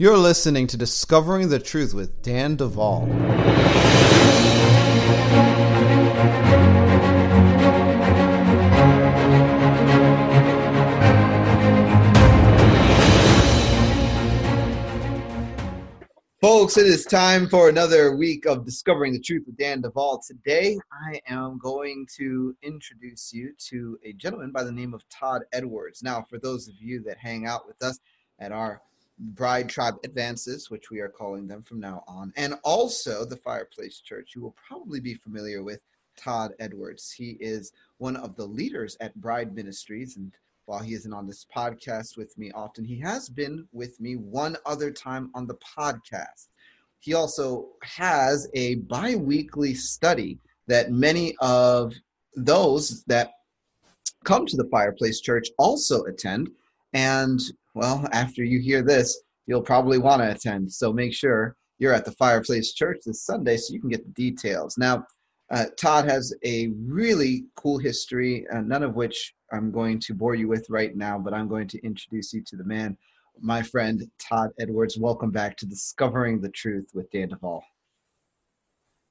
You're listening to Discovering the Truth with Dan Duval. Folks, it is time for another week of Discovering the Truth with Dan Duval. Today, I am going to introduce you to a gentleman by the name of Todd Edwards. Now, for those of you that hang out with us at our Bride Tribe Advances, which we are calling them from now on, and also the Fireplace Church. You will probably be familiar with Todd Edwards. He is one of the leaders at Bride Ministries, and while he isn't on this podcast with me often, he has been with me one other time on the podcast. He also has a bi weekly study that many of those that come to the Fireplace Church also attend. And well, after you hear this, you'll probably want to attend. So make sure you're at the Fireplace Church this Sunday so you can get the details. Now, uh, Todd has a really cool history, uh, none of which I'm going to bore you with right now, but I'm going to introduce you to the man, my friend Todd Edwards. Welcome back to Discovering the Truth with Dan Duval.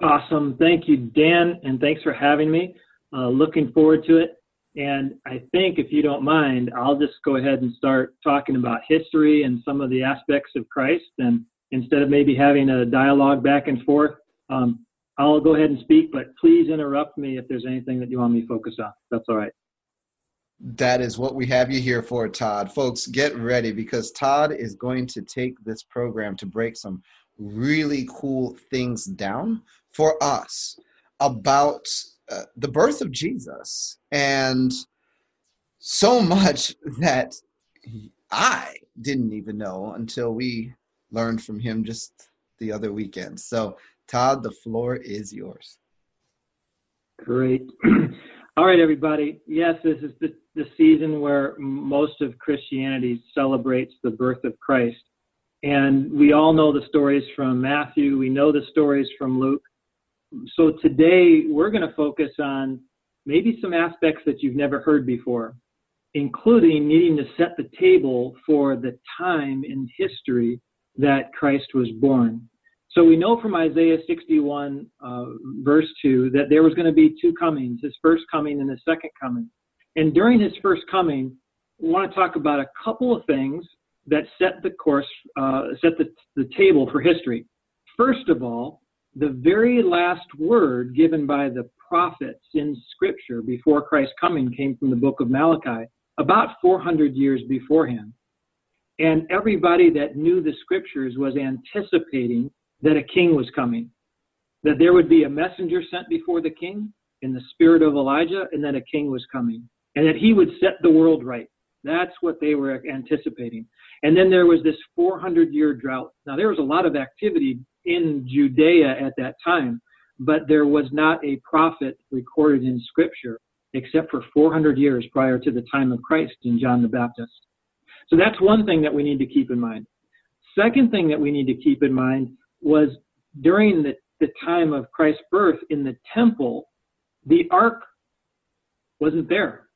Awesome. Thank you, Dan, and thanks for having me. Uh, looking forward to it. And I think, if you don't mind, I'll just go ahead and start talking about history and some of the aspects of Christ. And instead of maybe having a dialogue back and forth, um, I'll go ahead and speak, but please interrupt me if there's anything that you want me to focus on. That's all right. That is what we have you here for, Todd. Folks, get ready because Todd is going to take this program to break some really cool things down for us about uh, the birth of Jesus and so much that I didn't even know until we learned from him just the other weekend. So, Todd, the floor is yours. Great. All right, everybody. Yes, this is the, the season where most of Christianity celebrates the birth of Christ. And we all know the stories from Matthew, we know the stories from Luke so today we're going to focus on maybe some aspects that you've never heard before, including needing to set the table for the time in history that Christ was born. So we know from Isaiah 61, uh, verse 2, that there was going to be two comings his first coming and his second coming. And during his first coming, we want to talk about a couple of things that set the course, uh, set the, the table for history. First of all, the very last word given by the prophets in Scripture before Christ's coming came from the book of Malachi, about 400 years beforehand. And everybody that knew the Scriptures was anticipating that a king was coming, that there would be a messenger sent before the king in the spirit of Elijah, and that a king was coming, and that he would set the world right. That's what they were anticipating. And then there was this 400 year drought. Now, there was a lot of activity in Judea at that time, but there was not a prophet recorded in Scripture except for 400 years prior to the time of Christ in John the Baptist. So that's one thing that we need to keep in mind. Second thing that we need to keep in mind was during the, the time of Christ's birth in the temple, the ark wasn't there.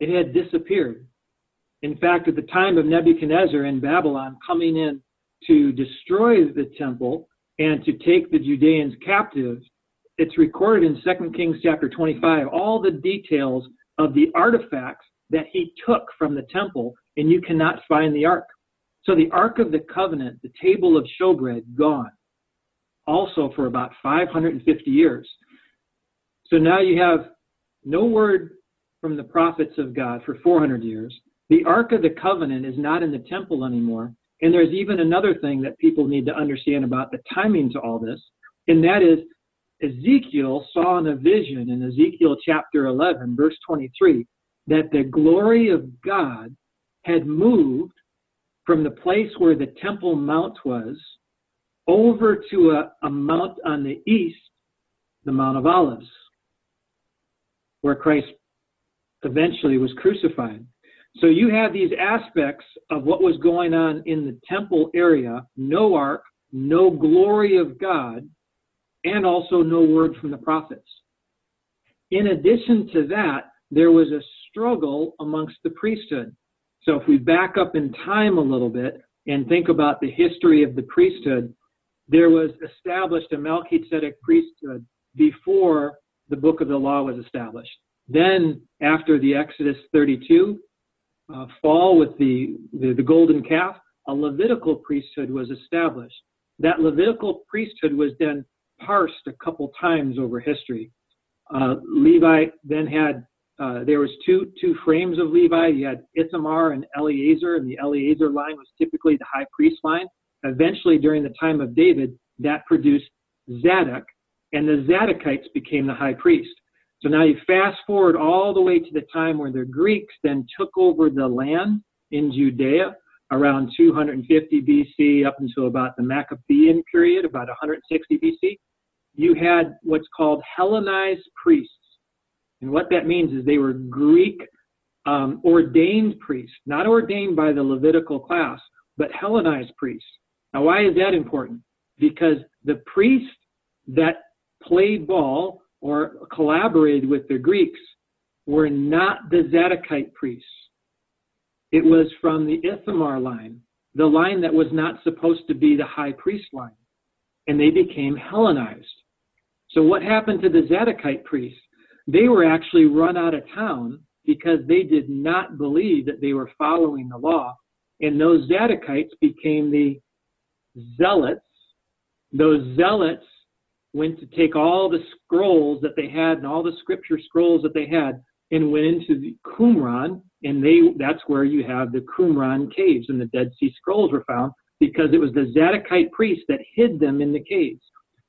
It had disappeared. In fact, at the time of Nebuchadnezzar in Babylon coming in to destroy the temple and to take the Judeans captive, it's recorded in 2 Kings chapter 25, all the details of the artifacts that he took from the temple, and you cannot find the ark. So the Ark of the Covenant, the table of showbread, gone. Also for about 550 years. So now you have no word from the prophets of God for 400 years. The Ark of the Covenant is not in the temple anymore. And there's even another thing that people need to understand about the timing to all this, and that is Ezekiel saw in a vision in Ezekiel chapter 11, verse 23, that the glory of God had moved from the place where the Temple Mount was over to a, a mount on the east, the Mount of Olives, where Christ eventually was crucified. So you have these aspects of what was going on in the temple area no ark, no glory of God, and also no word from the prophets. In addition to that, there was a struggle amongst the priesthood. So if we back up in time a little bit, and think about the history of the priesthood, there was established a Melchizedek priesthood before the book of the law was established. Then, after the Exodus 32 uh, fall with the, the, the golden calf, a Levitical priesthood was established. That Levitical priesthood was then parsed a couple times over history. Uh, Levi then had uh, there was two two frames of Levi. You had Ithamar and Eleazar, and the Eleazar line was typically the high priest line. Eventually, during the time of David, that produced Zadok, and the Zadokites became the high priest. So now you fast forward all the way to the time where the Greeks then took over the land in Judea around 250 BC up until about the Maccabean period, about 160 BC. You had what's called Hellenized priests. And what that means is they were Greek um, ordained priests, not ordained by the Levitical class, but Hellenized priests. Now, why is that important? Because the priests that played ball or collaborated with the Greeks were not the Zadokite priests. It was from the Ithamar line, the line that was not supposed to be the high priest line. And they became Hellenized. So, what happened to the Zadokite priests? They were actually run out of town because they did not believe that they were following the law. And those Zadokites became the zealots. Those zealots went to take all the scrolls that they had and all the scripture scrolls that they had and went into the Qumran, and they that's where you have the Qumran caves and the Dead Sea Scrolls were found because it was the Zadokite priests that hid them in the caves.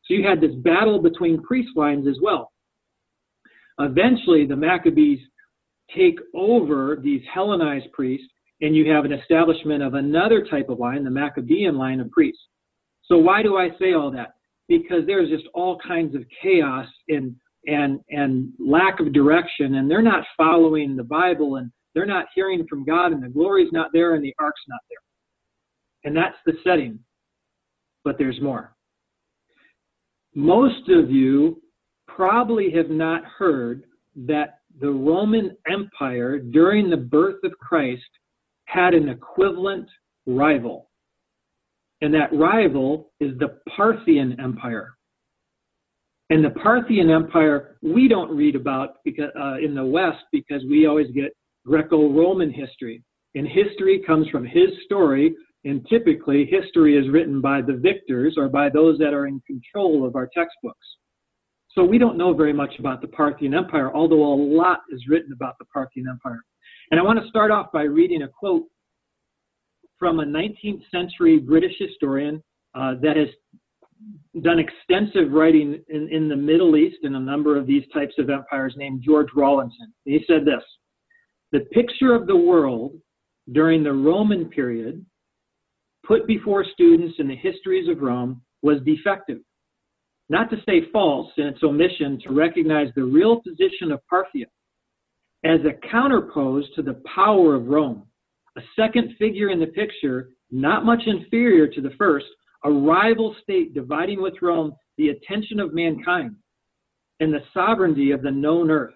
So you had this battle between priest lines as well. Eventually, the Maccabees take over these Hellenized priests, and you have an establishment of another type of line, the Maccabean line of priests. So why do I say all that? Because there's just all kinds of chaos and and and lack of direction, and they're not following the Bible, and they're not hearing from God, and the glory's not there, and the ark's not there. And that's the setting. But there's more. Most of you probably have not heard that the Roman Empire during the birth of Christ had an equivalent rival. And that rival is the Parthian Empire. And the Parthian Empire, we don't read about because, uh, in the West because we always get Greco Roman history. And history comes from his story, and typically history is written by the victors or by those that are in control of our textbooks. So we don't know very much about the Parthian Empire, although a lot is written about the Parthian Empire. And I want to start off by reading a quote from a 19th century British historian uh, that has done extensive writing in, in the Middle East in a number of these types of empires named George Rawlinson. He said this The picture of the world during the Roman period put before students in the histories of Rome was defective, not to say false in its omission to recognize the real position of Parthia as a counterpose to the power of Rome. A second figure in the picture, not much inferior to the first, a rival state dividing with Rome the attention of mankind and the sovereignty of the known earth.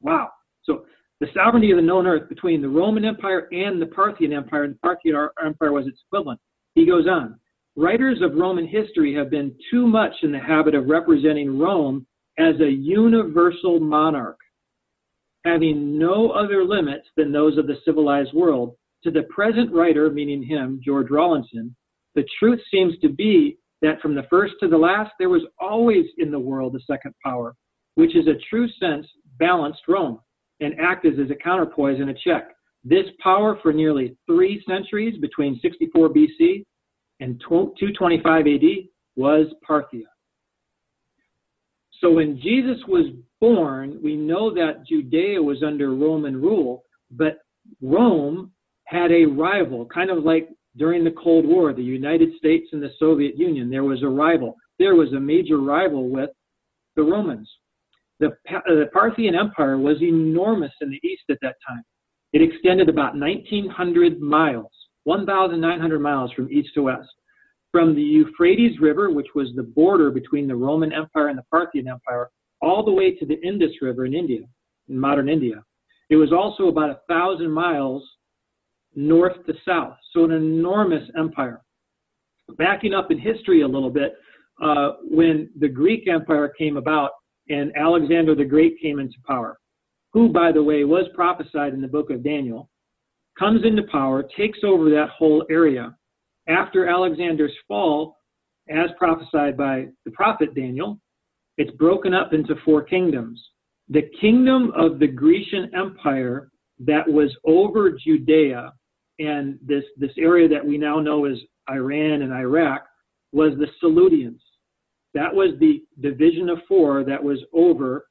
Wow. So the sovereignty of the known earth between the Roman Empire and the Parthian Empire, and the Parthian Empire was its equivalent. He goes on. Writers of Roman history have been too much in the habit of representing Rome as a universal monarch, having no other limits than those of the civilized world. To the present writer, meaning him, George Rawlinson, the truth seems to be that from the first to the last, there was always in the world a second power, which is a true sense balanced Rome and acted as a counterpoise and a check. This power for nearly three centuries between 64 BC and 225 AD was Parthia. So when Jesus was born, we know that Judea was under Roman rule, but Rome had a rival, kind of like during the Cold War, the United States and the Soviet Union, there was a rival. There was a major rival with the Romans. The, uh, the Parthian Empire was enormous in the east at that time. It extended about 1,900 miles, 1,900 miles from east to west. From the Euphrates River, which was the border between the Roman Empire and the Parthian Empire, all the way to the Indus River in India, in modern India. It was also about a thousand miles north to south. So, an enormous empire. Backing up in history a little bit, uh, when the Greek Empire came about and Alexander the Great came into power, who, by the way, was prophesied in the book of Daniel, comes into power, takes over that whole area. After Alexander's fall, as prophesied by the prophet Daniel, it's broken up into four kingdoms. The kingdom of the Grecian Empire that was over Judea and this, this area that we now know as Iran and Iraq was the Seleucians. That was the division of four that was over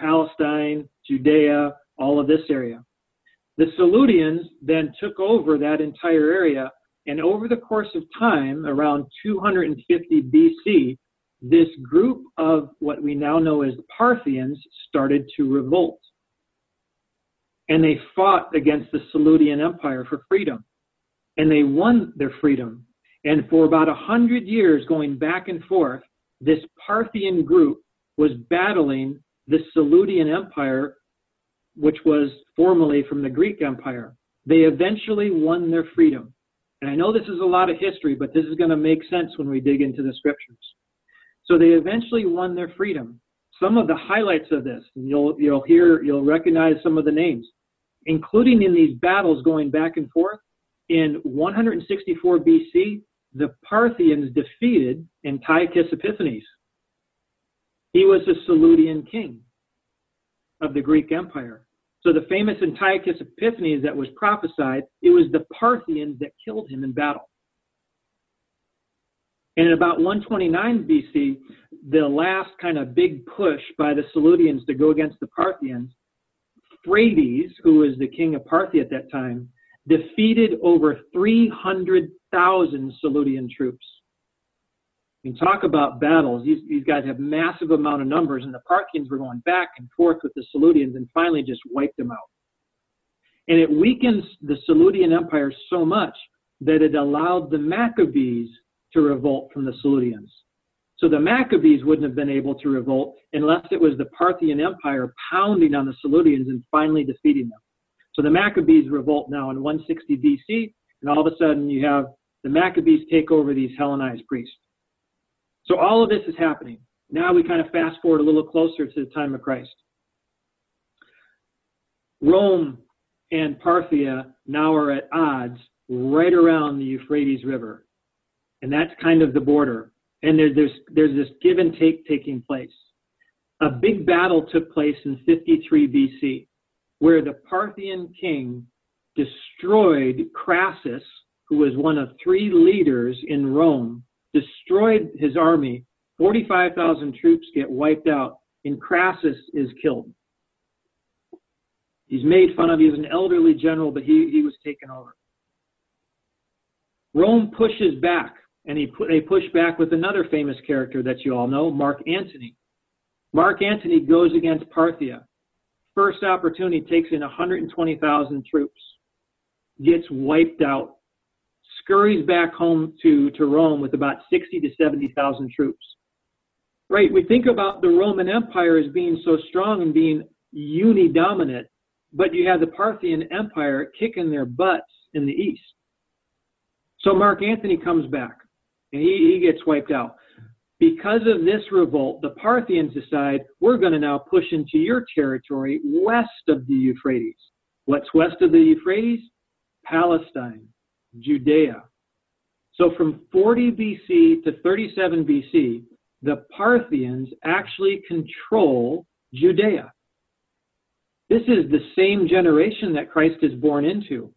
Palestine, Judea, all of this area. The Seleucians then took over that entire area, and over the course of time, around 250 BC, this group of what we now know as Parthians started to revolt. And they fought against the Seleucian Empire for freedom. And they won their freedom. And for about a hundred years, going back and forth, this Parthian group was battling the Seleucian Empire, which was formerly from the Greek Empire. They eventually won their freedom. And I know this is a lot of history, but this is going to make sense when we dig into the scriptures. So they eventually won their freedom. Some of the highlights of this, you'll you'll hear, you'll recognize some of the names, including in these battles going back and forth. In 164 BC, the Parthians defeated Antiochus Epiphanes. He was a Seleucian king of the Greek Empire. So the famous Antiochus Epiphanes that was prophesied, it was the Parthians that killed him in battle. And in about 129 BC, the last kind of big push by the Seleucians to go against the Parthians, Phraates, who was the king of Parthia at that time, defeated over 300,000 Seleucian troops. You talk about battles. These, these guys have massive amount of numbers, and the Parthians were going back and forth with the Seleucians and finally just wiped them out. And it weakens the Seleucian Empire so much that it allowed the Maccabees to revolt from the Seleucians. So the Maccabees wouldn't have been able to revolt unless it was the Parthian Empire pounding on the Seleucians and finally defeating them. So the Maccabees revolt now in 160 BC, and all of a sudden you have the Maccabees take over these Hellenized priests. So all of this is happening. Now we kind of fast forward a little closer to the time of Christ. Rome and Parthia now are at odds right around the Euphrates River. And that's kind of the border. And there, there's, there's this give and take taking place. A big battle took place in 53 BC where the Parthian king destroyed Crassus, who was one of three leaders in Rome, destroyed his army. 45,000 troops get wiped out, and Crassus is killed. He's made fun of. He was an elderly general, but he, he was taken over. Rome pushes back, and he put, they push back with another famous character that you all know, Mark Antony. Mark Antony goes against Parthia first opportunity takes in 120,000 troops, gets wiped out, scurries back home to, to Rome with about 60 to 70,000 troops. Right, we think about the Roman Empire as being so strong and being uni-dominant, but you have the Parthian Empire kicking their butts in the east. So Mark Antony comes back and he, he gets wiped out. Because of this revolt, the Parthians decide we're going to now push into your territory west of the Euphrates. What's west of the Euphrates? Palestine, Judea. So from 40 BC to 37 BC, the Parthians actually control Judea. This is the same generation that Christ is born into.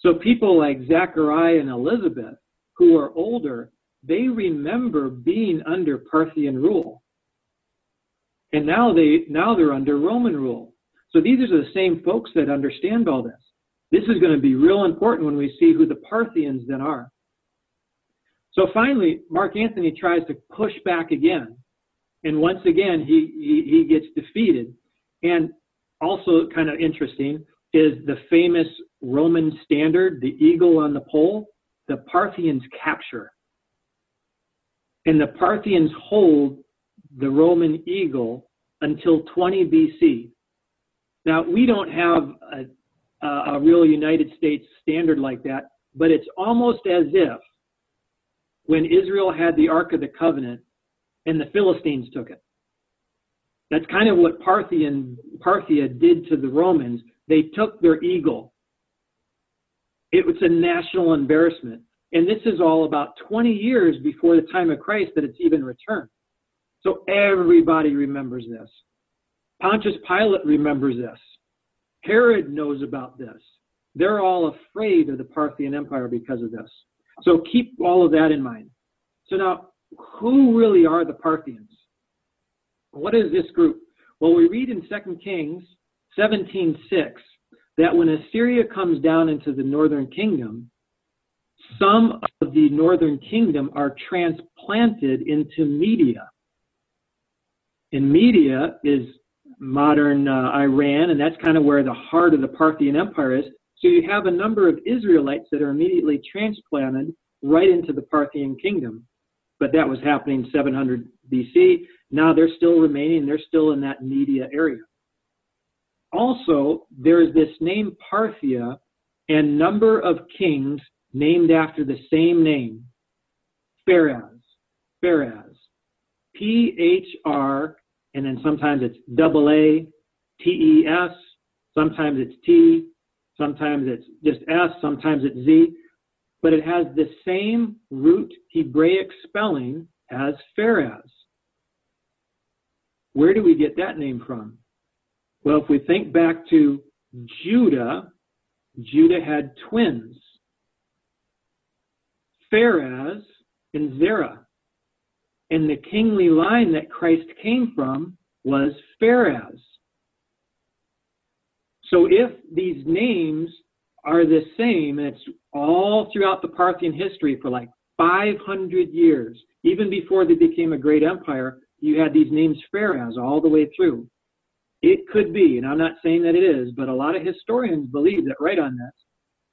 So people like Zechariah and Elizabeth, who are older, they remember being under Parthian rule. And now they now they're under Roman rule. So these are the same folks that understand all this. This is going to be real important when we see who the Parthians then are. So finally, Mark Antony tries to push back again. And once again, he, he, he gets defeated. And also, kind of interesting, is the famous Roman standard, the eagle on the pole, the Parthians capture. And the Parthians hold the Roman eagle until 20 BC. Now, we don't have a a real United States standard like that, but it's almost as if when Israel had the Ark of the Covenant and the Philistines took it. That's kind of what Parthian, Parthia did to the Romans. They took their eagle. It was a national embarrassment. And this is all about 20 years before the time of Christ that it's even returned. So everybody remembers this. Pontius Pilate remembers this. Herod knows about this. They're all afraid of the Parthian Empire because of this. So keep all of that in mind. So now, who really are the Parthians? What is this group? Well, we read in 2 Kings 17:6 that when Assyria comes down into the northern kingdom, some of the northern kingdom are transplanted into Media. And Media is modern uh, Iran, and that's kind of where the heart of the Parthian Empire is. So you have a number of Israelites that are immediately transplanted right into the Parthian kingdom. But that was happening 700 BC. Now they're still remaining, they're still in that Media area. Also, there's this name Parthia and number of kings named after the same name, Pharaz. Pharaz. P H R, and then sometimes it's double A, T E S, sometimes it's T, sometimes it's just S, sometimes it's Z, but it has the same root Hebraic spelling as Pharaz. Where do we get that name from? Well, if we think back to Judah, Judah had twins, Pharaz and Zerah. And the kingly line that Christ came from was Pharaz. So if these names are the same, and it's all throughout the Parthian history for like 500 years, even before they became a great empire, you had these names Pharaz all the way through. It could be, and I'm not saying that it is, but a lot of historians believe that right on that,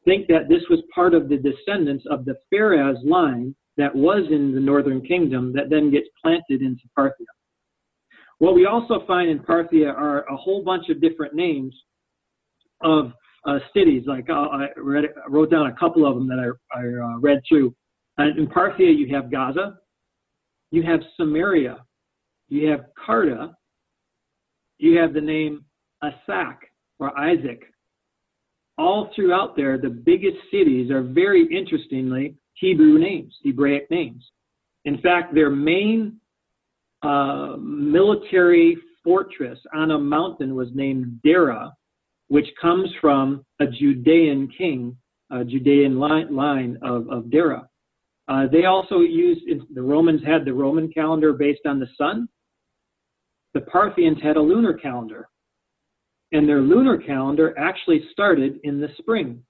think that this was part of the descendants of the Pharaz line that was in the northern kingdom that then gets planted into Parthia. What we also find in Parthia are a whole bunch of different names of uh, cities. Like uh, I, read, wrote down a couple of them that I, I uh, read through. And in Parthia, you have Gaza, you have Samaria, you have Carta, you have the name Asak or Isaac. All throughout there, the biggest cities are very interestingly Hebrew names, Hebraic names. In fact, their main uh, military fortress on a mountain was named Dera, which comes from a Judean king, a Judean line, line of, of Dera. Uh, they also used, the Romans had the Roman calendar based on the sun. The Parthians had a lunar calendar. And their lunar calendar actually started in the spring.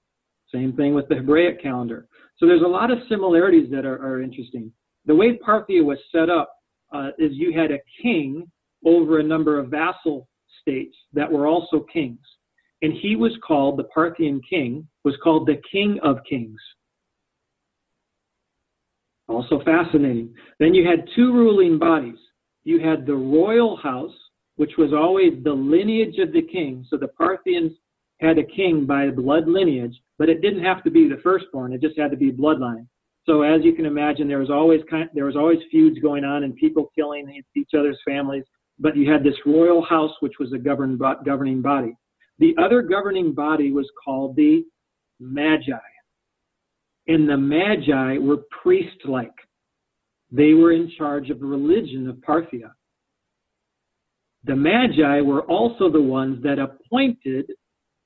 Same thing with the Hebraic calendar. So there's a lot of similarities that are, are interesting. The way Parthia was set up uh, is you had a king over a number of vassal states that were also kings. And he was called, the Parthian king, was called the king of kings. Also fascinating. Then you had two ruling bodies. You had the royal house, which was always the lineage of the king. So the Parthians had a king by blood lineage, but it didn't have to be the firstborn. It just had to be bloodline. So as you can imagine, there was always kind, there was always feuds going on and people killing each other's families. But you had this royal house, which was a govern, governing body. The other governing body was called the Magi. And the Magi were priest like. They were in charge of the religion of Parthia. The Magi were also the ones that appointed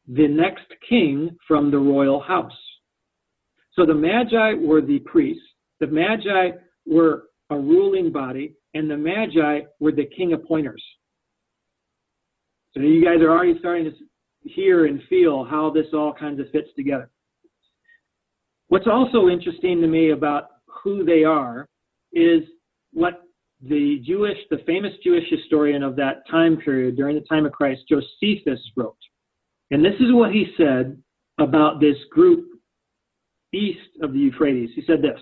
the next king from the royal house. So the Magi were the priests, the Magi were a ruling body, and the Magi were the king appointers. So you guys are already starting to hear and feel how this all kinds of fits together. What's also interesting to me about who they are is what the Jewish, the famous Jewish historian of that time period during the time of Christ, Josephus, wrote. And this is what he said about this group east of the Euphrates. He said this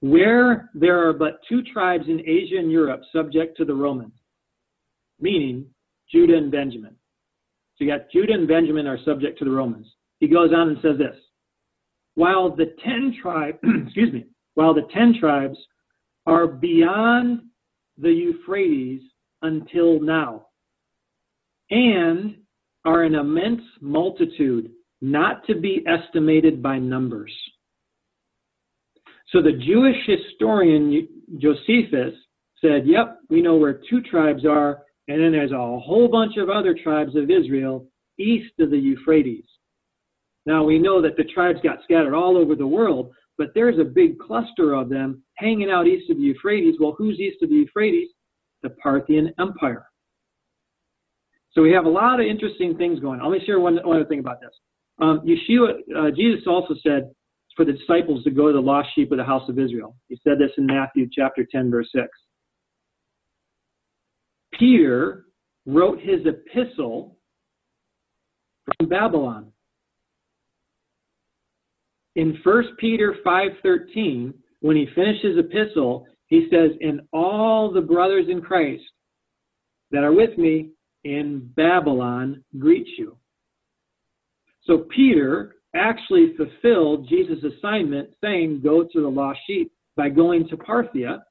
Where there are but two tribes in Asia and Europe subject to the Romans, meaning Judah and Benjamin. So you got Judah and Benjamin are subject to the Romans. He goes on and says this while the 10 tribes, excuse me, while the 10 tribes are beyond the Euphrates until now and are an immense multitude not to be estimated by numbers. So the Jewish historian Josephus said, Yep, we know where two tribes are, and then there's a whole bunch of other tribes of Israel east of the Euphrates. Now we know that the tribes got scattered all over the world, but there's a big cluster of them hanging out east of the Euphrates. Well, who's east of the Euphrates? The Parthian Empire. So we have a lot of interesting things going on. Let me share one, one other thing about this. Um, Yeshua, uh, Jesus also said for the disciples to go to the lost sheep of the house of Israel. He said this in Matthew chapter 10, verse 6. Peter wrote his epistle from Babylon in 1 Peter 5:13, when he finishes his epistle, he says, "And all the brothers in Christ that are with me in Babylon greet you." So Peter actually fulfilled Jesus' assignment saying, "Go to the lost sheep" by going to Parthia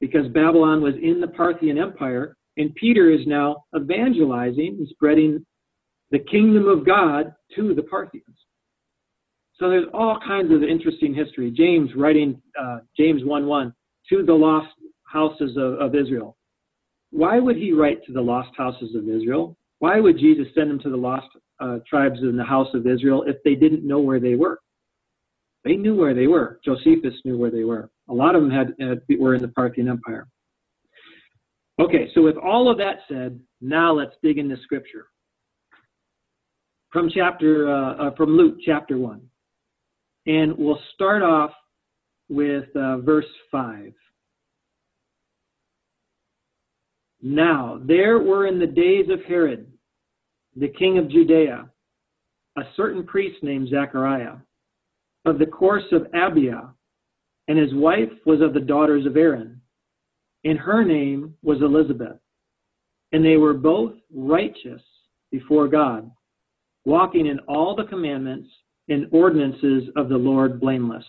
because Babylon was in the Parthian Empire, and Peter is now evangelizing and spreading the kingdom of God to the Parthians. So there's all kinds of interesting history. James writing uh, James 1:1 to the lost houses of, of Israel. Why would he write to the lost houses of Israel? Why would Jesus send them to the lost uh, tribes in the house of Israel if they didn't know where they were? They knew where they were. Josephus knew where they were. A lot of them had, had were in the Parthian Empire. Okay, so with all of that said, now let's dig into Scripture. From chapter uh, uh, from Luke chapter one. And we'll start off with uh, verse 5. Now, there were in the days of Herod, the king of Judea, a certain priest named Zachariah, of the course of Abia, and his wife was of the daughters of Aaron, and her name was Elizabeth. And they were both righteous before God, walking in all the commandments and ordinances of the Lord blameless.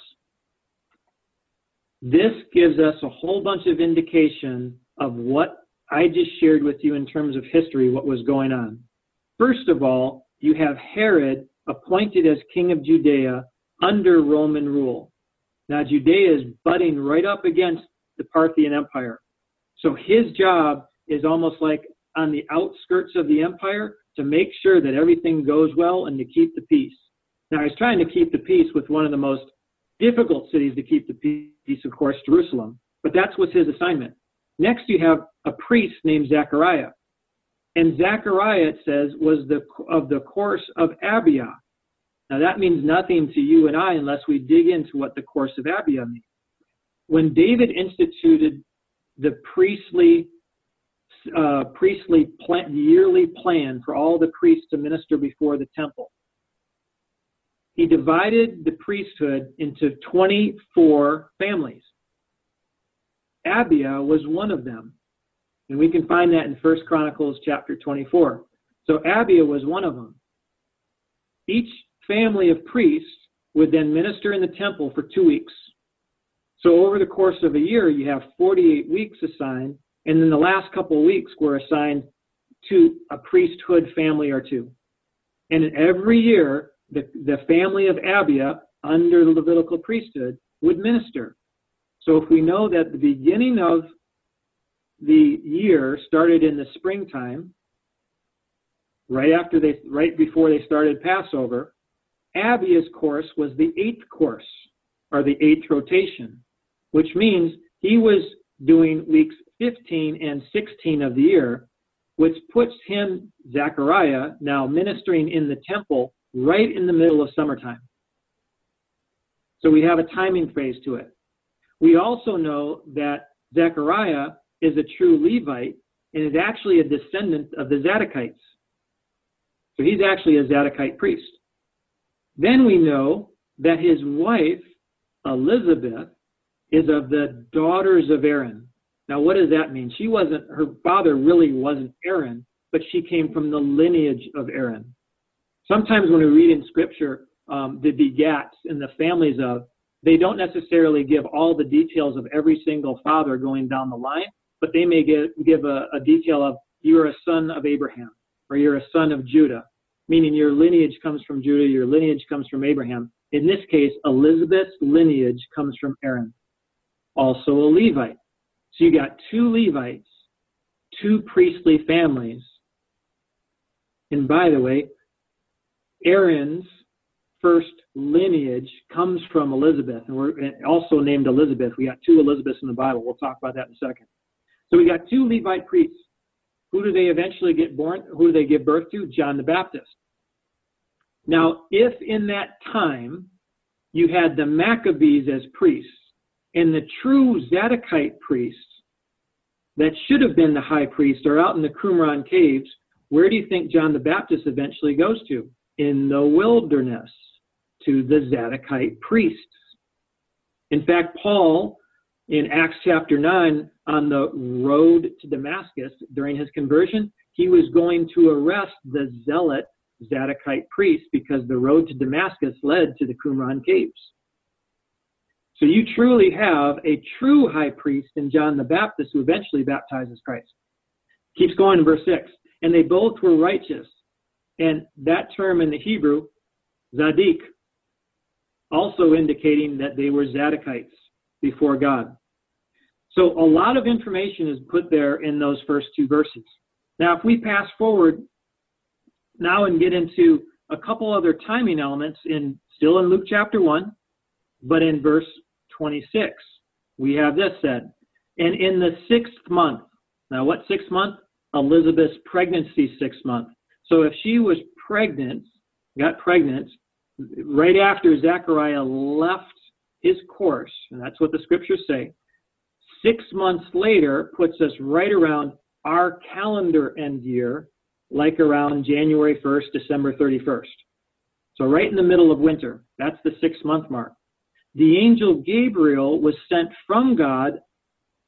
This gives us a whole bunch of indication of what I just shared with you in terms of history, what was going on. First of all, you have Herod appointed as king of Judea under Roman rule. Now, Judea is butting right up against the Parthian Empire. So his job is almost like on the outskirts of the empire to make sure that everything goes well and to keep the peace. Now, he's trying to keep the peace with one of the most difficult cities to keep the peace, of course, Jerusalem. But that was his assignment. Next, you have a priest named Zechariah. And Zechariah, it says, was the, of the course of Abia. Now, that means nothing to you and I unless we dig into what the course of Abia means. When David instituted the priestly uh, priestly plan, yearly plan for all the priests to minister before the temple, he divided the priesthood into 24 families. Abia was one of them. And we can find that in 1 Chronicles chapter 24. So Abia was one of them. Each family of priests would then minister in the temple for two weeks. So over the course of a year, you have 48 weeks assigned, and then the last couple of weeks were assigned to a priesthood family or two. And every year, the, the family of Abia under the Levitical priesthood would minister. So if we know that the beginning of the year started in the springtime, right after they right before they started Passover, Abia's course was the eighth course or the eighth rotation, which means he was doing weeks 15 and 16 of the year, which puts him, Zechariah, now ministering in the temple right in the middle of summertime. So we have a timing phase to it. We also know that Zechariah is a true Levite and is actually a descendant of the Zadokites. So he's actually a Zadokite priest. Then we know that his wife, Elizabeth, is of the daughters of Aaron. Now, what does that mean? She wasn't, her father really wasn't Aaron, but she came from the lineage of Aaron. Sometimes when we read in Scripture um, the begats and the families of, they don't necessarily give all the details of every single father going down the line, but they may give, give a, a detail of you're a son of Abraham or you're a son of Judah, meaning your lineage comes from Judah, your lineage comes from Abraham. In this case, Elizabeth's lineage comes from Aaron, also a Levite. So you got two Levites, two priestly families. And by the way, Aaron's first lineage comes from Elizabeth, and we're also named Elizabeth. We got two Elizabeths in the Bible. We'll talk about that in a second. So we got two Levite priests. Who do they eventually get born? Who do they give birth to? John the Baptist. Now, if in that time you had the Maccabees as priests and the true Zadokite priests that should have been the high priest are out in the Qumran caves, where do you think John the Baptist eventually goes to? In the wilderness to the Zadokite priests. In fact, Paul in Acts chapter 9 on the road to Damascus during his conversion, he was going to arrest the zealot Zadokite priests because the road to Damascus led to the Qumran caves. So you truly have a true high priest in John the Baptist who eventually baptizes Christ. Keeps going in verse 6. And they both were righteous. And that term in the Hebrew, Zadik, also indicating that they were Zadokites before God. So a lot of information is put there in those first two verses. Now, if we pass forward now and get into a couple other timing elements in still in Luke chapter 1, but in verse 26, we have this said, and in the sixth month, now what sixth month? Elizabeth's pregnancy sixth month. So if she was pregnant, got pregnant right after Zechariah left his course, and that's what the scriptures say, six months later puts us right around our calendar end year, like around January 1st, December 31st. So right in the middle of winter. That's the six month mark. The angel Gabriel was sent from God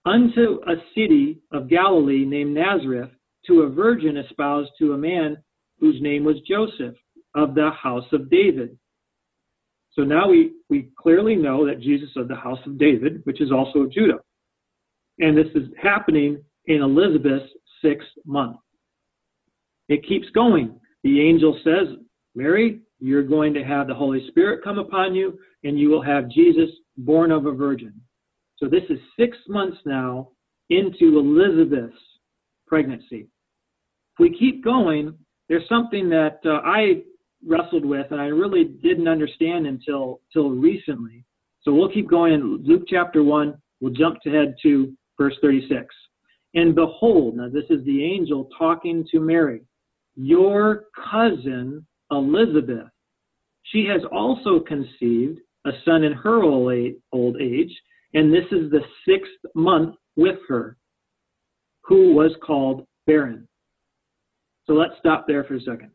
unto a city of Galilee named Nazareth to a virgin espoused to a man whose name was Joseph of the house of David. So now we, we clearly know that Jesus of the house of David, which is also Judah. And this is happening in Elizabeth's sixth month. It keeps going. The angel says, Mary, you're going to have the Holy Spirit come upon you, and you will have Jesus born of a virgin. So this is six months now into Elizabeth's pregnancy. If we keep going, there's something that uh, I wrestled with and I really didn't understand until, until recently. So we'll keep going in Luke chapter 1. We'll jump ahead to verse 36. And behold, now this is the angel talking to Mary, your cousin Elizabeth. She has also conceived a son in her old age, and this is the sixth month with her, who was called barren. So let's stop there for a second.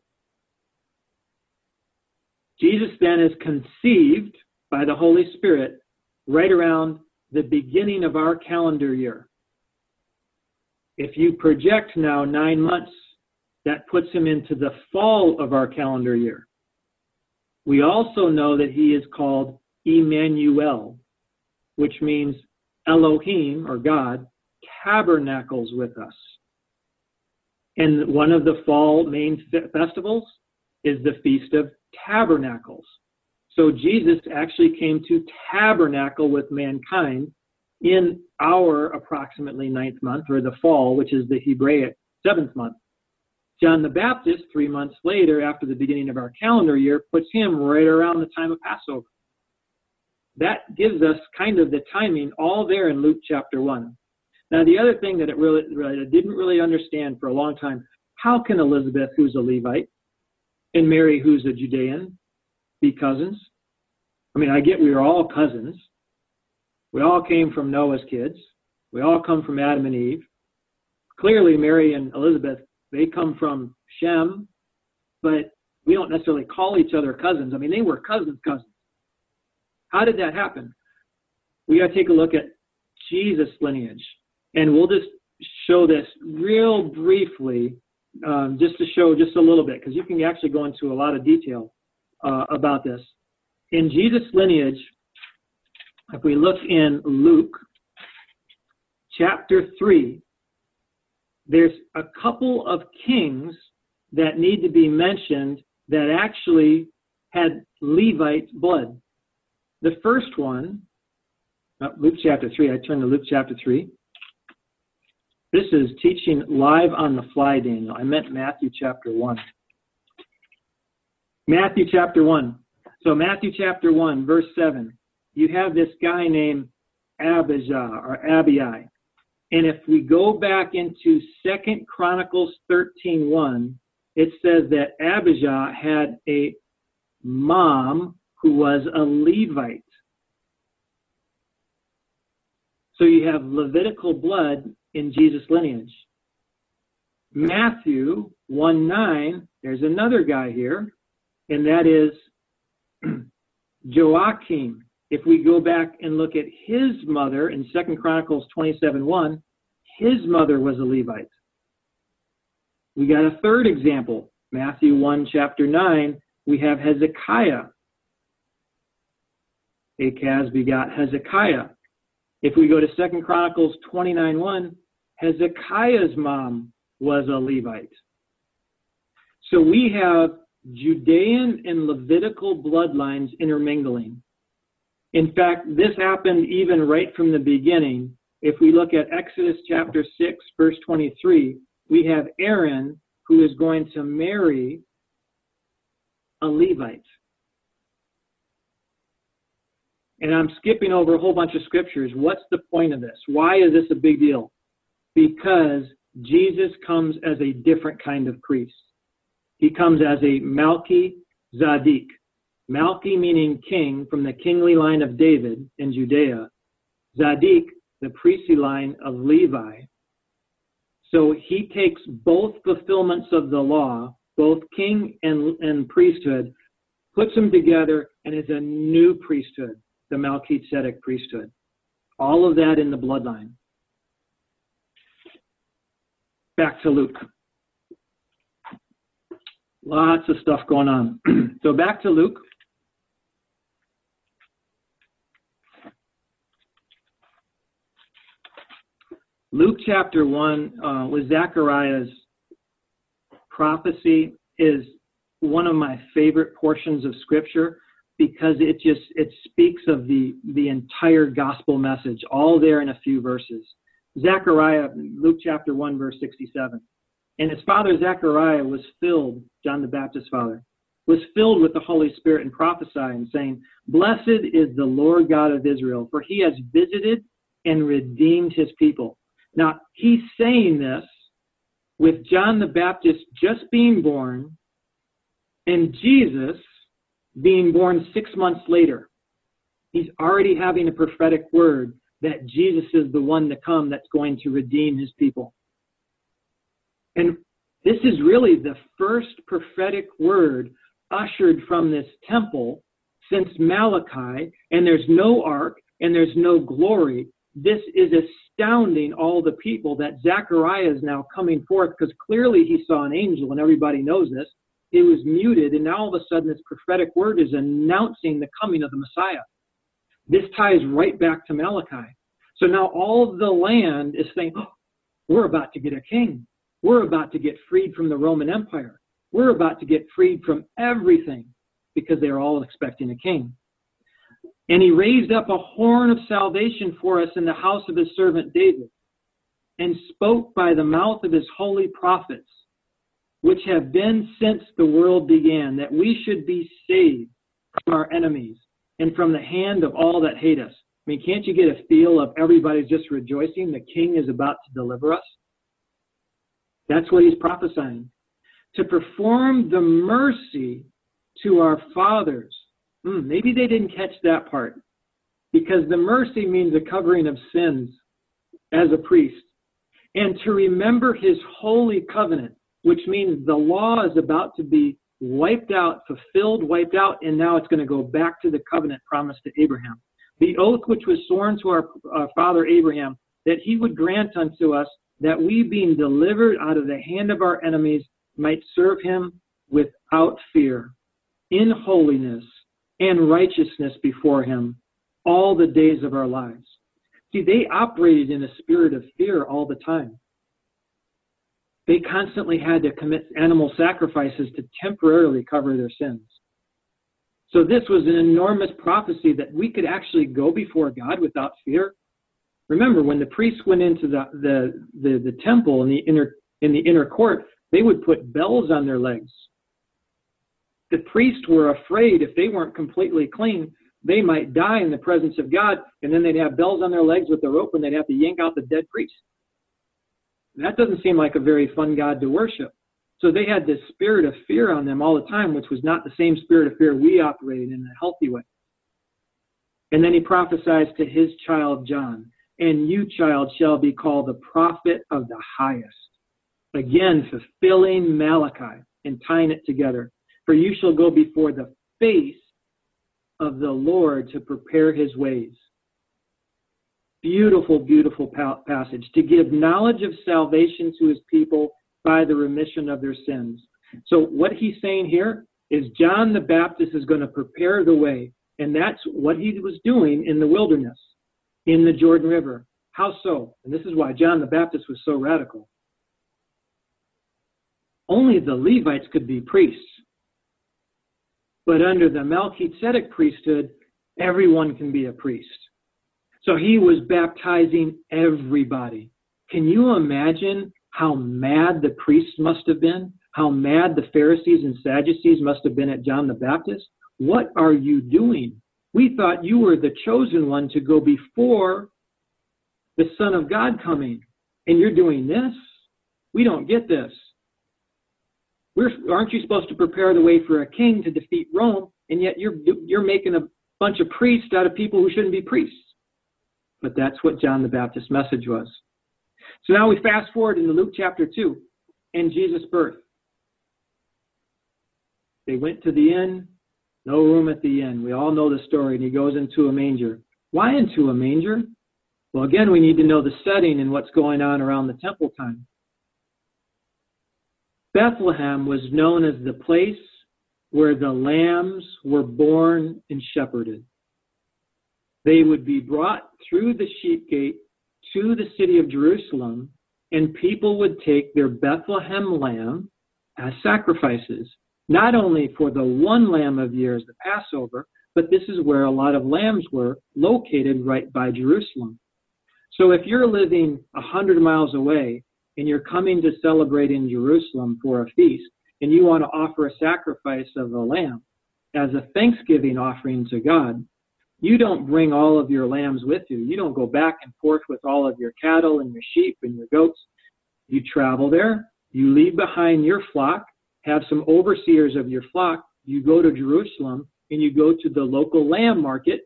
Jesus then is conceived by the Holy Spirit right around the beginning of our calendar year. If you project now nine months, that puts him into the fall of our calendar year. We also know that he is called Emmanuel, which means Elohim or God tabernacles with us. And one of the fall main festivals is the Feast of Tabernacles. So Jesus actually came to tabernacle with mankind in our approximately ninth month, or the fall, which is the Hebraic seventh month. John the Baptist, three months later, after the beginning of our calendar year, puts him right around the time of Passover. That gives us kind of the timing all there in Luke chapter 1. Now, the other thing that it really, really I didn't really understand for a long time how can Elizabeth, who's a Levite, and Mary, who's a Judean, be cousins? I mean, I get we are all cousins. We all came from Noah's kids. We all come from Adam and Eve. Clearly, Mary and Elizabeth, they come from Shem, but we don't necessarily call each other cousins. I mean, they were cousins, cousins. How did that happen? We got to take a look at Jesus' lineage. And we'll just show this real briefly um, just to show just a little bit, because you can actually go into a lot of detail uh, about this. In Jesus' lineage, if we look in Luke chapter 3, there's a couple of kings that need to be mentioned that actually had Levite blood. The first one, uh, Luke chapter 3, I turn to Luke chapter 3. This is teaching live on the fly, Daniel. I meant Matthew chapter 1. Matthew chapter 1. So, Matthew chapter 1, verse 7. You have this guy named Abijah or Abii. And if we go back into Second Chronicles 13:1, it says that Abijah had a mom who was a Levite. So you have Levitical blood in Jesus' lineage. Matthew 1 9, there's another guy here, and that is Joachim. If we go back and look at his mother in Second Chronicles 27 1, his mother was a Levite. We got a third example, Matthew 1, chapter 9, we have Hezekiah. Achaz begot Hezekiah. If we go to Second Chronicles 29 1, Hezekiah's mom was a Levite. So we have Judean and Levitical bloodlines intermingling. In fact, this happened even right from the beginning. If we look at Exodus chapter 6, verse 23, we have Aaron who is going to marry a Levite. And I'm skipping over a whole bunch of scriptures. What's the point of this? Why is this a big deal? Because Jesus comes as a different kind of priest. He comes as a Malki Zadik. Malki meaning king from the kingly line of David in Judea. Zadik, the priestly line of Levi. So he takes both fulfillments of the law, both king and, and priesthood, puts them together, and is a new priesthood, the Melchizedek priesthood. All of that in the bloodline back to Luke. Lots of stuff going on. so back to Luke. Luke chapter 1 uh, with Zechariah's prophecy is one of my favorite portions of scripture because it just it speaks of the the entire gospel message all there in a few verses Zechariah, Luke chapter 1, verse 67. And his father Zechariah was filled, John the Baptist's father, was filled with the Holy Spirit and prophesying, saying, Blessed is the Lord God of Israel, for he has visited and redeemed his people. Now, he's saying this with John the Baptist just being born and Jesus being born six months later. He's already having a prophetic word that Jesus is the one to come that's going to redeem his people. And this is really the first prophetic word ushered from this temple since Malachi, and there's no ark and there's no glory. This is astounding all the people that Zechariah is now coming forth because clearly he saw an angel, and everybody knows this. It was muted, and now all of a sudden this prophetic word is announcing the coming of the Messiah. This ties right back to Malachi. So now all the land is saying, oh, we're about to get a king. We're about to get freed from the Roman Empire. We're about to get freed from everything because they're all expecting a king. And he raised up a horn of salvation for us in the house of his servant David, and spoke by the mouth of his holy prophets, which have been since the world began, that we should be saved from our enemies and from the hand of all that hate us. I mean, can't you get a feel of everybody's just rejoicing? The king is about to deliver us. That's what he's prophesying. To perform the mercy to our fathers. Hmm, maybe they didn't catch that part. Because the mercy means the covering of sins as a priest. And to remember his holy covenant, which means the law is about to be wiped out, fulfilled, wiped out, and now it's going to go back to the covenant promised to Abraham. The oath which was sworn to our, our father Abraham, that he would grant unto us that we, being delivered out of the hand of our enemies, might serve him without fear, in holiness and righteousness before him all the days of our lives. See, they operated in a spirit of fear all the time. They constantly had to commit animal sacrifices to temporarily cover their sins. So, this was an enormous prophecy that we could actually go before God without fear. Remember, when the priests went into the, the, the, the temple in the, inner, in the inner court, they would put bells on their legs. The priests were afraid if they weren't completely clean, they might die in the presence of God, and then they'd have bells on their legs with a rope and they'd have to yank out the dead priest. That doesn't seem like a very fun God to worship. So they had this spirit of fear on them all the time, which was not the same spirit of fear we operated in a healthy way. And then he prophesies to his child John, and you, child, shall be called the prophet of the highest. Again, fulfilling Malachi and tying it together. For you shall go before the face of the Lord to prepare his ways. Beautiful, beautiful passage. To give knowledge of salvation to his people by the remission of their sins. So, what he's saying here is John the Baptist is going to prepare the way. And that's what he was doing in the wilderness, in the Jordan River. How so? And this is why John the Baptist was so radical. Only the Levites could be priests. But under the Melchizedek priesthood, everyone can be a priest. So he was baptizing everybody. Can you imagine how mad the priests must have been? How mad the Pharisees and Sadducees must have been at John the Baptist? What are you doing? We thought you were the chosen one to go before the Son of God coming, and you're doing this? We don't get this. We're, aren't you supposed to prepare the way for a king to defeat Rome? And yet you're you're making a bunch of priests out of people who shouldn't be priests. But that's what John the Baptist's message was. So now we fast forward into Luke chapter 2 and Jesus' birth. They went to the inn, no room at the inn. We all know the story, and he goes into a manger. Why into a manger? Well, again, we need to know the setting and what's going on around the temple time. Bethlehem was known as the place where the lambs were born and shepherded. They would be brought through the sheep gate to the city of Jerusalem, and people would take their Bethlehem lamb as sacrifices, not only for the one lamb of years, the Passover, but this is where a lot of lambs were located right by Jerusalem. So if you're living a hundred miles away and you're coming to celebrate in Jerusalem for a feast, and you want to offer a sacrifice of a lamb as a thanksgiving offering to God, you don't bring all of your lambs with you. You don't go back and forth with all of your cattle and your sheep and your goats. You travel there, you leave behind your flock, have some overseers of your flock, you go to Jerusalem, and you go to the local lamb market,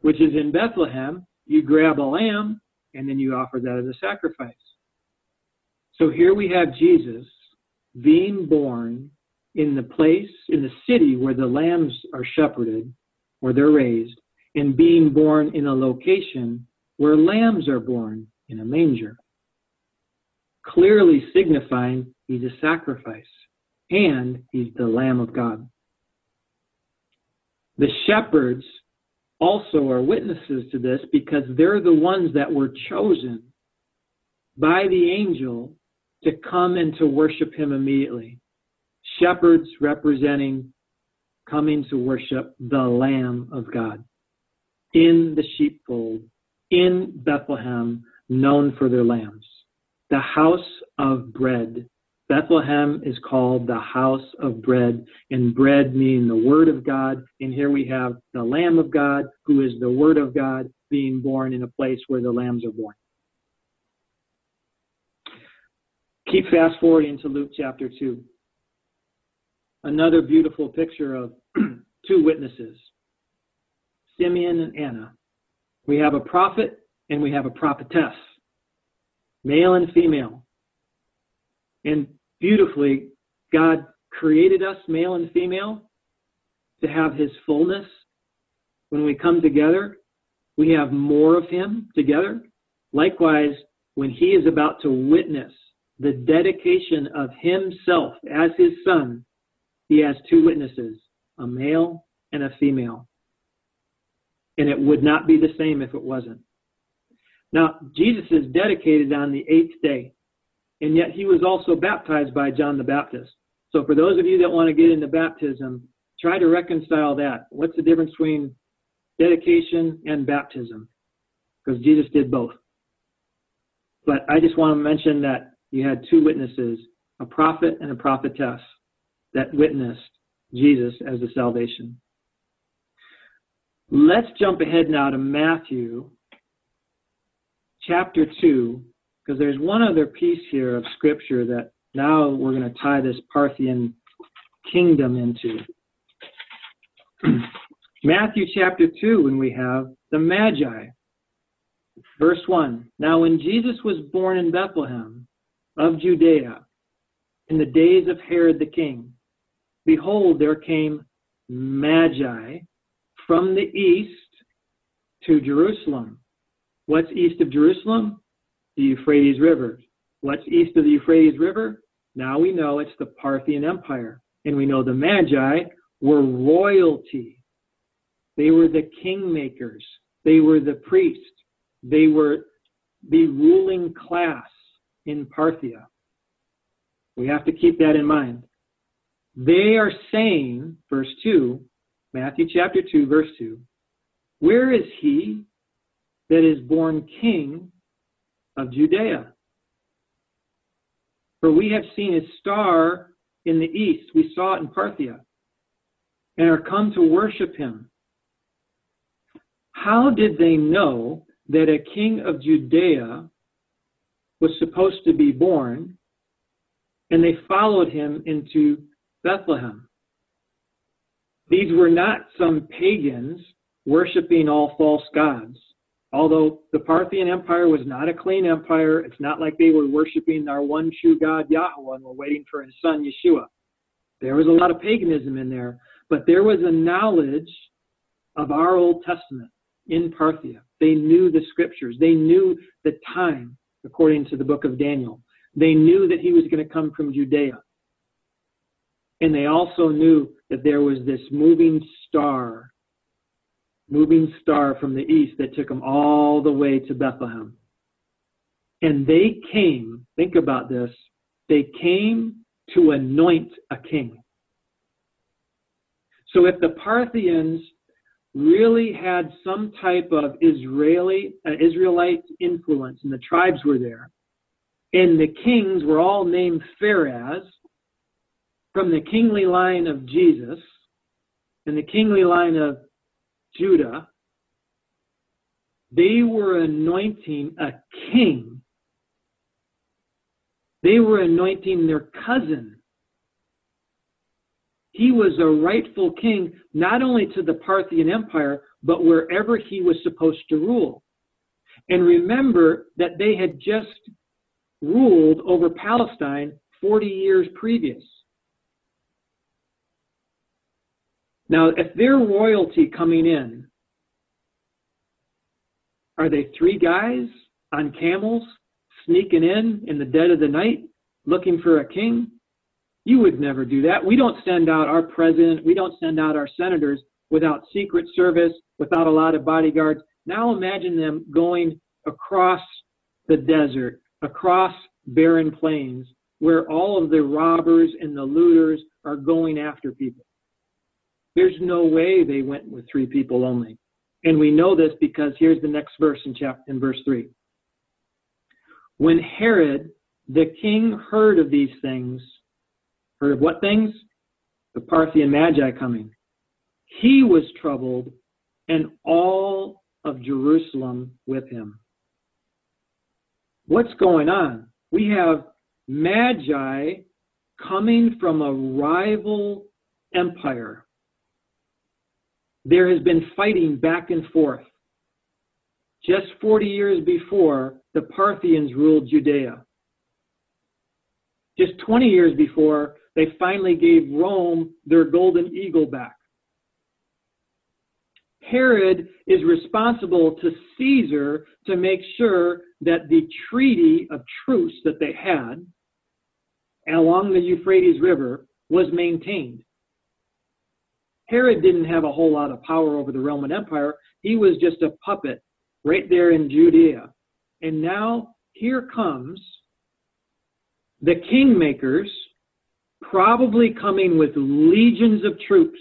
which is in Bethlehem. You grab a lamb, and then you offer that as a sacrifice. So here we have Jesus being born in the place, in the city where the lambs are shepherded, where they're raised, and being born in a location where lambs are born in a manger, clearly signifying he's a sacrifice and he's the Lamb of God. The shepherds also are witnesses to this because they're the ones that were chosen by the angel to come and to worship him immediately. Shepherds representing coming to worship the Lamb of God in the sheepfold in Bethlehem, known for their lambs. The house of bread. Bethlehem is called the house of bread, and bread meaning the word of God. And here we have the Lamb of God, who is the word of God, being born in a place where the lambs are born. Keep fast forwarding to Luke chapter 2. Another beautiful picture of two witnesses, Simeon and Anna. We have a prophet and we have a prophetess, male and female. And beautifully, God created us, male and female, to have his fullness. When we come together, we have more of him together. Likewise, when he is about to witness the dedication of himself as his son, he has two witnesses, a male and a female. And it would not be the same if it wasn't. Now, Jesus is dedicated on the eighth day, and yet he was also baptized by John the Baptist. So, for those of you that want to get into baptism, try to reconcile that. What's the difference between dedication and baptism? Because Jesus did both. But I just want to mention that you had two witnesses, a prophet and a prophetess, that witnessed Jesus as the salvation. Let's jump ahead now to Matthew chapter 2, because there's one other piece here of scripture that now we're going to tie this Parthian kingdom into. Matthew chapter 2, when we have the Magi. Verse 1 Now, when Jesus was born in Bethlehem of Judea, in the days of Herod the king, behold, there came Magi from the east to Jerusalem. What's east of Jerusalem? The Euphrates River. What's east of the Euphrates River? Now we know it's the Parthian Empire. And we know the Magi were royalty. They were the kingmakers. They were the priests. They were the ruling class in Parthia. We have to keep that in mind. They are saying, verse 2, Matthew chapter 2, verse 2, where is he that is born king of Judea? For we have seen his star in the east. We saw it in Parthia and are come to worship him. How did they know that a king of Judea was supposed to be born and they followed him into Bethlehem? These were not some pagans worshiping all false gods. Although the Parthian Empire was not a clean empire, it's not like they were worshiping our one true God, Yahweh, and were waiting for his son, Yeshua. There was a lot of paganism in there, but there was a knowledge of our Old Testament in Parthia. They knew the scriptures, they knew the time, according to the book of Daniel. They knew that he was going to come from Judea. And they also knew that there was this moving star moving star from the east that took them all the way to Bethlehem. And they came, think about this, they came to anoint a king. So if the Parthians really had some type of Israeli uh, Israelite influence and the tribes were there, and the kings were all named Pharez from the kingly line of Jesus and the kingly line of Judah, they were anointing a king. They were anointing their cousin. He was a rightful king, not only to the Parthian Empire, but wherever he was supposed to rule. And remember that they had just ruled over Palestine 40 years previous. Now, if they're royalty coming in, are they three guys on camels sneaking in in the dead of the night looking for a king? You would never do that. We don't send out our president, we don't send out our senators without secret service, without a lot of bodyguards. Now imagine them going across the desert, across barren plains, where all of the robbers and the looters are going after people. There's no way they went with three people only. And we know this because here's the next verse in chapter in verse 3. When Herod the king heard of these things, heard of what things? The Parthian Magi coming. He was troubled, and all of Jerusalem with him. What's going on? We have Magi coming from a rival empire there has been fighting back and forth. Just 40 years before, the Parthians ruled Judea. Just 20 years before, they finally gave Rome their golden eagle back. Herod is responsible to Caesar to make sure that the treaty of truce that they had along the Euphrates River was maintained. Herod didn't have a whole lot of power over the Roman Empire. He was just a puppet right there in Judea. And now here comes the kingmakers, probably coming with legions of troops,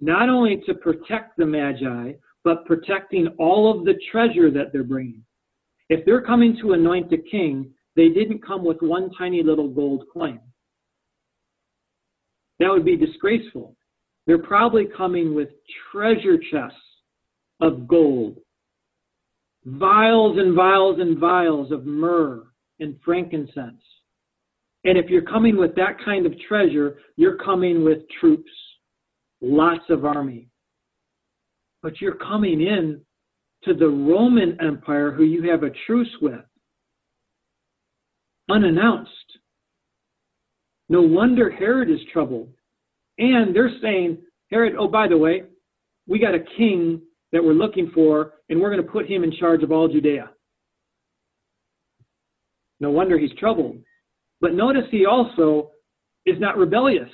not only to protect the Magi, but protecting all of the treasure that they're bringing. If they're coming to anoint a king, they didn't come with one tiny little gold coin. That would be disgraceful. They're probably coming with treasure chests of gold, vials and vials and vials of myrrh and frankincense. And if you're coming with that kind of treasure, you're coming with troops, lots of army. But you're coming in to the Roman Empire who you have a truce with, unannounced. No wonder Herod is troubled. And they're saying, Herod, oh, by the way, we got a king that we're looking for, and we're going to put him in charge of all Judea. No wonder he's troubled. But notice he also is not rebellious.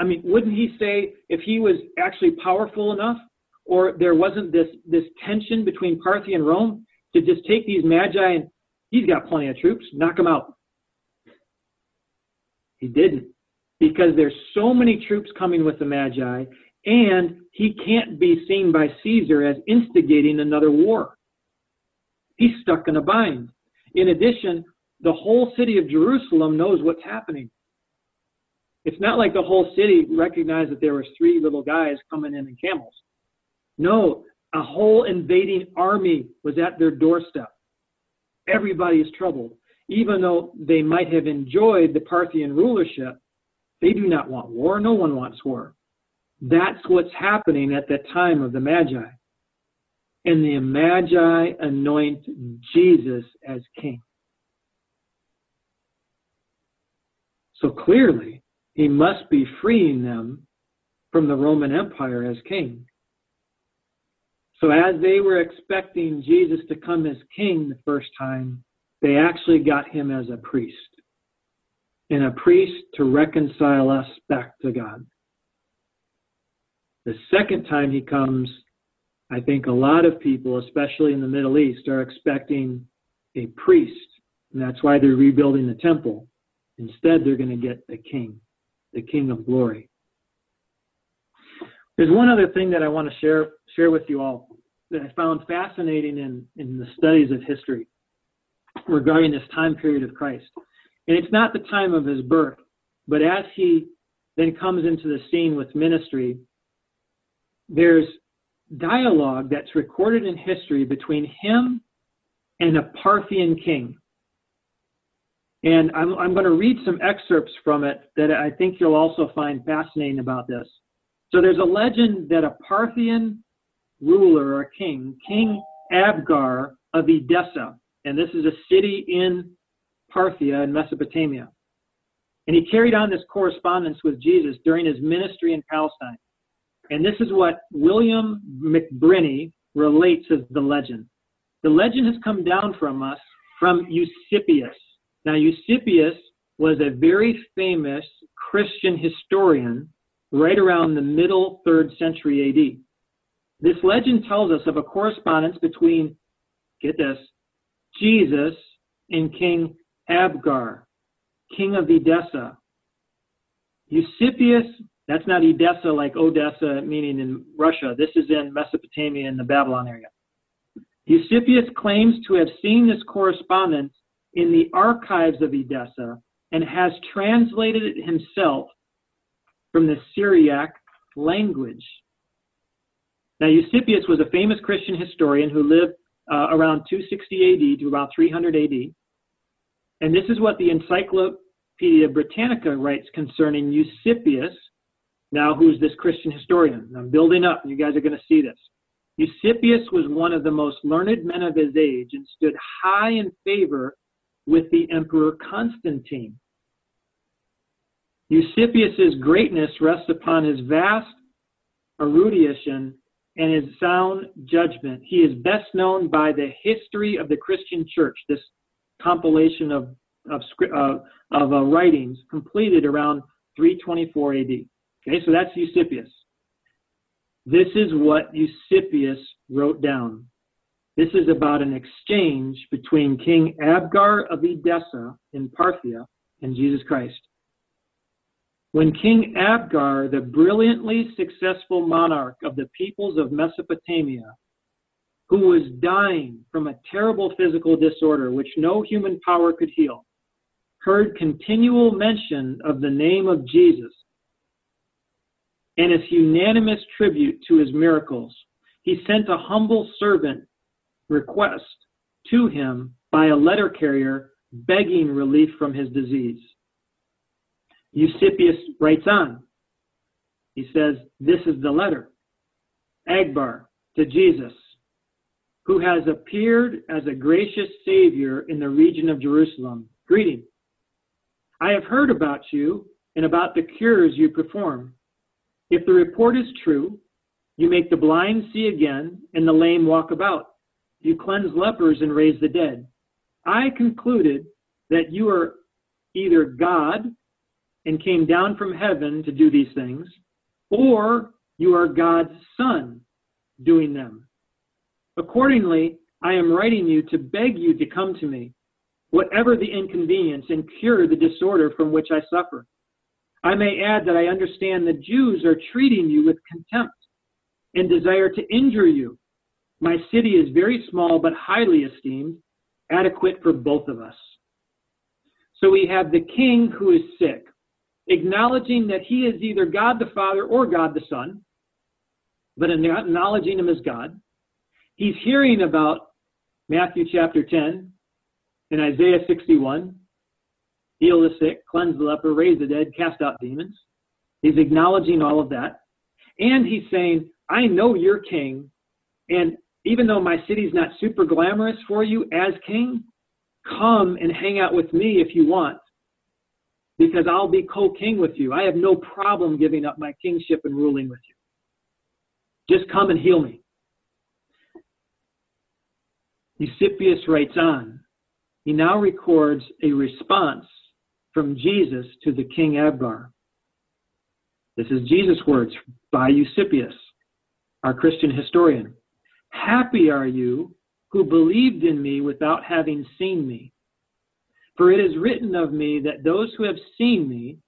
I mean, wouldn't he say if he was actually powerful enough, or there wasn't this this tension between Parthia and Rome, to just take these magi and he's got plenty of troops, knock them out? He didn't because there's so many troops coming with the Magi, and he can't be seen by Caesar as instigating another war. He's stuck in a bind. In addition, the whole city of Jerusalem knows what's happening. It's not like the whole city recognized that there was three little guys coming in in camels. No, a whole invading army was at their doorstep. Everybody is troubled. Even though they might have enjoyed the Parthian rulership, they do not want war. No one wants war. That's what's happening at that time of the Magi. And the Magi anoint Jesus as king. So clearly, he must be freeing them from the Roman Empire as king. So, as they were expecting Jesus to come as king the first time, they actually got him as a priest and a priest to reconcile us back to God. The second time he comes, I think a lot of people, especially in the Middle East, are expecting a priest, and that's why they're rebuilding the temple. Instead, they're going to get the king, the king of glory. There's one other thing that I want to share share with you all that I found fascinating in, in the studies of history regarding this time period of Christ. And it's not the time of his birth, but as he then comes into the scene with ministry, there's dialogue that's recorded in history between him and a Parthian king. And I'm, I'm going to read some excerpts from it that I think you'll also find fascinating about this. So there's a legend that a Parthian ruler or king, King Abgar of Edessa, and this is a city in Parthia and Mesopotamia. And he carried on this correspondence with Jesus during his ministry in Palestine. And this is what William McBirnie relates as the legend. The legend has come down from us from Eusebius. Now, Eusebius was a very famous Christian historian right around the middle third century AD. This legend tells us of a correspondence between, get this, Jesus and King Abgar, king of Edessa. Eusebius, that's not Edessa like Odessa, meaning in Russia. This is in Mesopotamia in the Babylon area. Eusebius claims to have seen this correspondence in the archives of Edessa and has translated it himself from the Syriac language. Now, Eusebius was a famous Christian historian who lived uh, around 260 AD to about 300 AD. And this is what the Encyclopedia Britannica writes concerning Eusebius, now who's this Christian historian. I'm building up, you guys are going to see this. Eusebius was one of the most learned men of his age and stood high in favor with the Emperor Constantine. Eusebius's greatness rests upon his vast erudition and his sound judgment. He is best known by the history of the Christian church, this compilation of, of, uh, of uh, writings completed around 324 AD. Okay, so that's Eusebius. This is what Eusebius wrote down. This is about an exchange between King Abgar of Edessa in Parthia and Jesus Christ. When King Abgar, the brilliantly successful monarch of the peoples of Mesopotamia, who was dying from a terrible physical disorder which no human power could heal, heard continual mention of the name of Jesus and his unanimous tribute to his miracles, he sent a humble servant request to him by a letter carrier begging relief from his disease. Eusebius writes on. He says, This is the letter. Abgar to Jesus, who has appeared as a gracious Savior in the region of Jerusalem. Greeting. I have heard about you and about the cures you perform. If the report is true, you make the blind see again and the lame walk about. You cleanse lepers and raise the dead. I concluded that you are either God and came down from heaven to do these things, or you are God's Son doing them. Accordingly, I am writing you to beg you to come to me, whatever the inconvenience, and cure the disorder from which I suffer. I may add that I understand the Jews are treating you with contempt and desire to injure you. My city is very small but highly esteemed, adequate for both of us. So we have the king who is sick, acknowledging that he is either God the Father or God the Son, but acknowledging him as God. He's hearing about Matthew chapter 10 and Isaiah 61 heal the sick, cleanse the leper, raise the dead, cast out demons. He's acknowledging all of that. And he's saying, I know you're king, and even though my city's not super glamorous for you as king, come and hang out with me if you want, because I'll be co king with you. I have no problem giving up my kingship and ruling with you. Just come and heal me. Eusebius writes on. He now records a response from Jesus to the king Abgar. This is Jesus' words by Eusebius, our Christian historian. Happy are you who believed in me without having seen me. For it is written of me that those who have seen me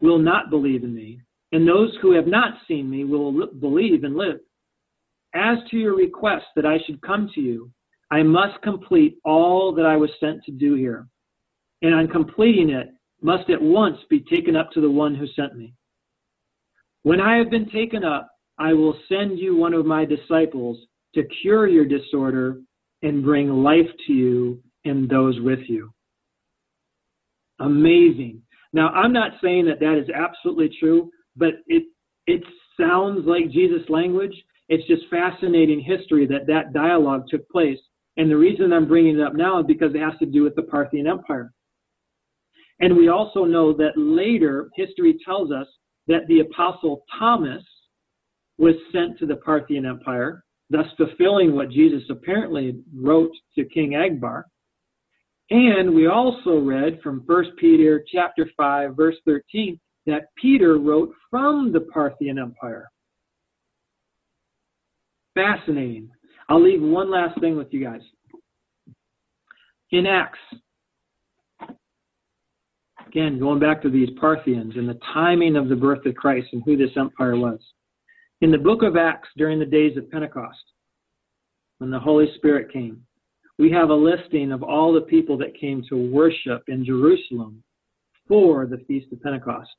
will not believe in me, and those who have not seen me will believe and live. As to your request that I should come to you, I must complete all that I was sent to do here. And on completing it, must at once be taken up to the one who sent me. When I have been taken up, I will send you one of my disciples to cure your disorder and bring life to you and those with you. Amazing. Now, I'm not saying that that is absolutely true, but it it sounds like Jesus' language. It's just fascinating history that that dialogue took place. And the reason I'm bringing it up now is because it has to do with the Parthian Empire. And we also know that later history tells us that the apostle Thomas was sent to the Parthian Empire, thus fulfilling what Jesus apparently wrote to King Agbar. And we also read from 1 Peter chapter 5 verse 13 that Peter wrote from the Parthian Empire. Fascinating. I'll leave one last thing with you guys. In Acts Again, going back to these Parthians and the timing of the birth of Christ and who this empire was. In the book of Acts, during the days of Pentecost, when the Holy Spirit came, we have a listing of all the people that came to worship in Jerusalem for the Feast of Pentecost.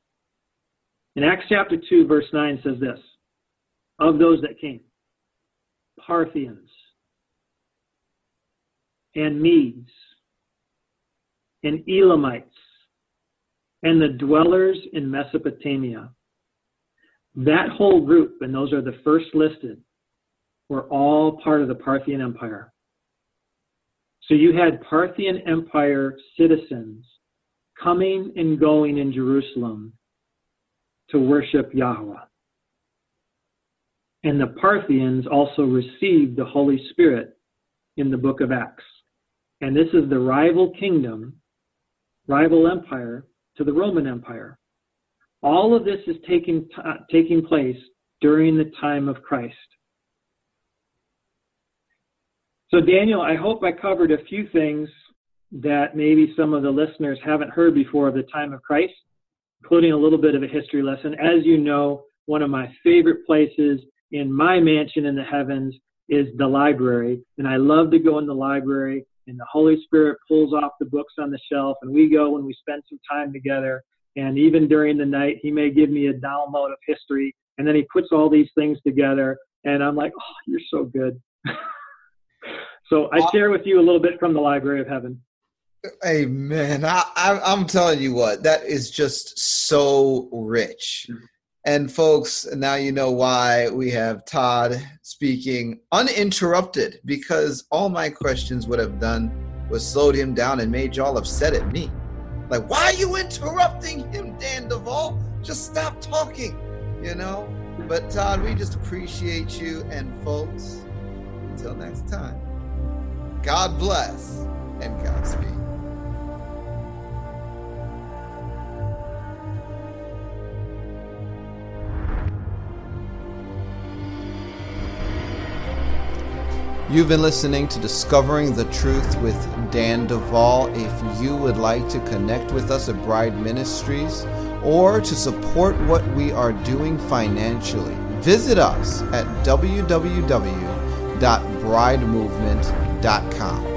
In Acts chapter 2, verse 9 says this Of those that came, Parthians and Medes and Elamites and the dwellers in Mesopotamia. That whole group, and those are the first listed, were all part of the Parthian Empire. So you had Parthian Empire citizens coming and going in Jerusalem to worship Yahweh. And the Parthians also received the Holy Spirit in the book of Acts. And this is the rival kingdom, rival empire to the Roman Empire. All of this is taking, uh, taking place during the time of Christ. So, Daniel, I hope I covered a few things that maybe some of the listeners haven't heard before of the time of Christ, including a little bit of a history lesson. As you know, one of my favorite places in my mansion in the heavens is the library. And I love to go in the library, and the Holy Spirit pulls off the books on the shelf, and we go and we spend some time together. And even during the night, He may give me a download of history, and then He puts all these things together. And I'm like, oh, you're so good. so I share with you a little bit from the Library of Heaven. Amen. I, I, am telling you what, that is just so rich. And folks, now you know why we have Todd speaking uninterrupted because all my questions would have done was slowed him down and made y'all upset at me. Like, why are you interrupting him, Dan Duval? Just stop talking, you know? But Todd, we just appreciate you. And folks, until next time, God bless and Godspeed. You've been listening to Discovering the Truth with Dan Duval. If you would like to connect with us at Bride Ministries or to support what we are doing financially, visit us at www.bridemovement.com.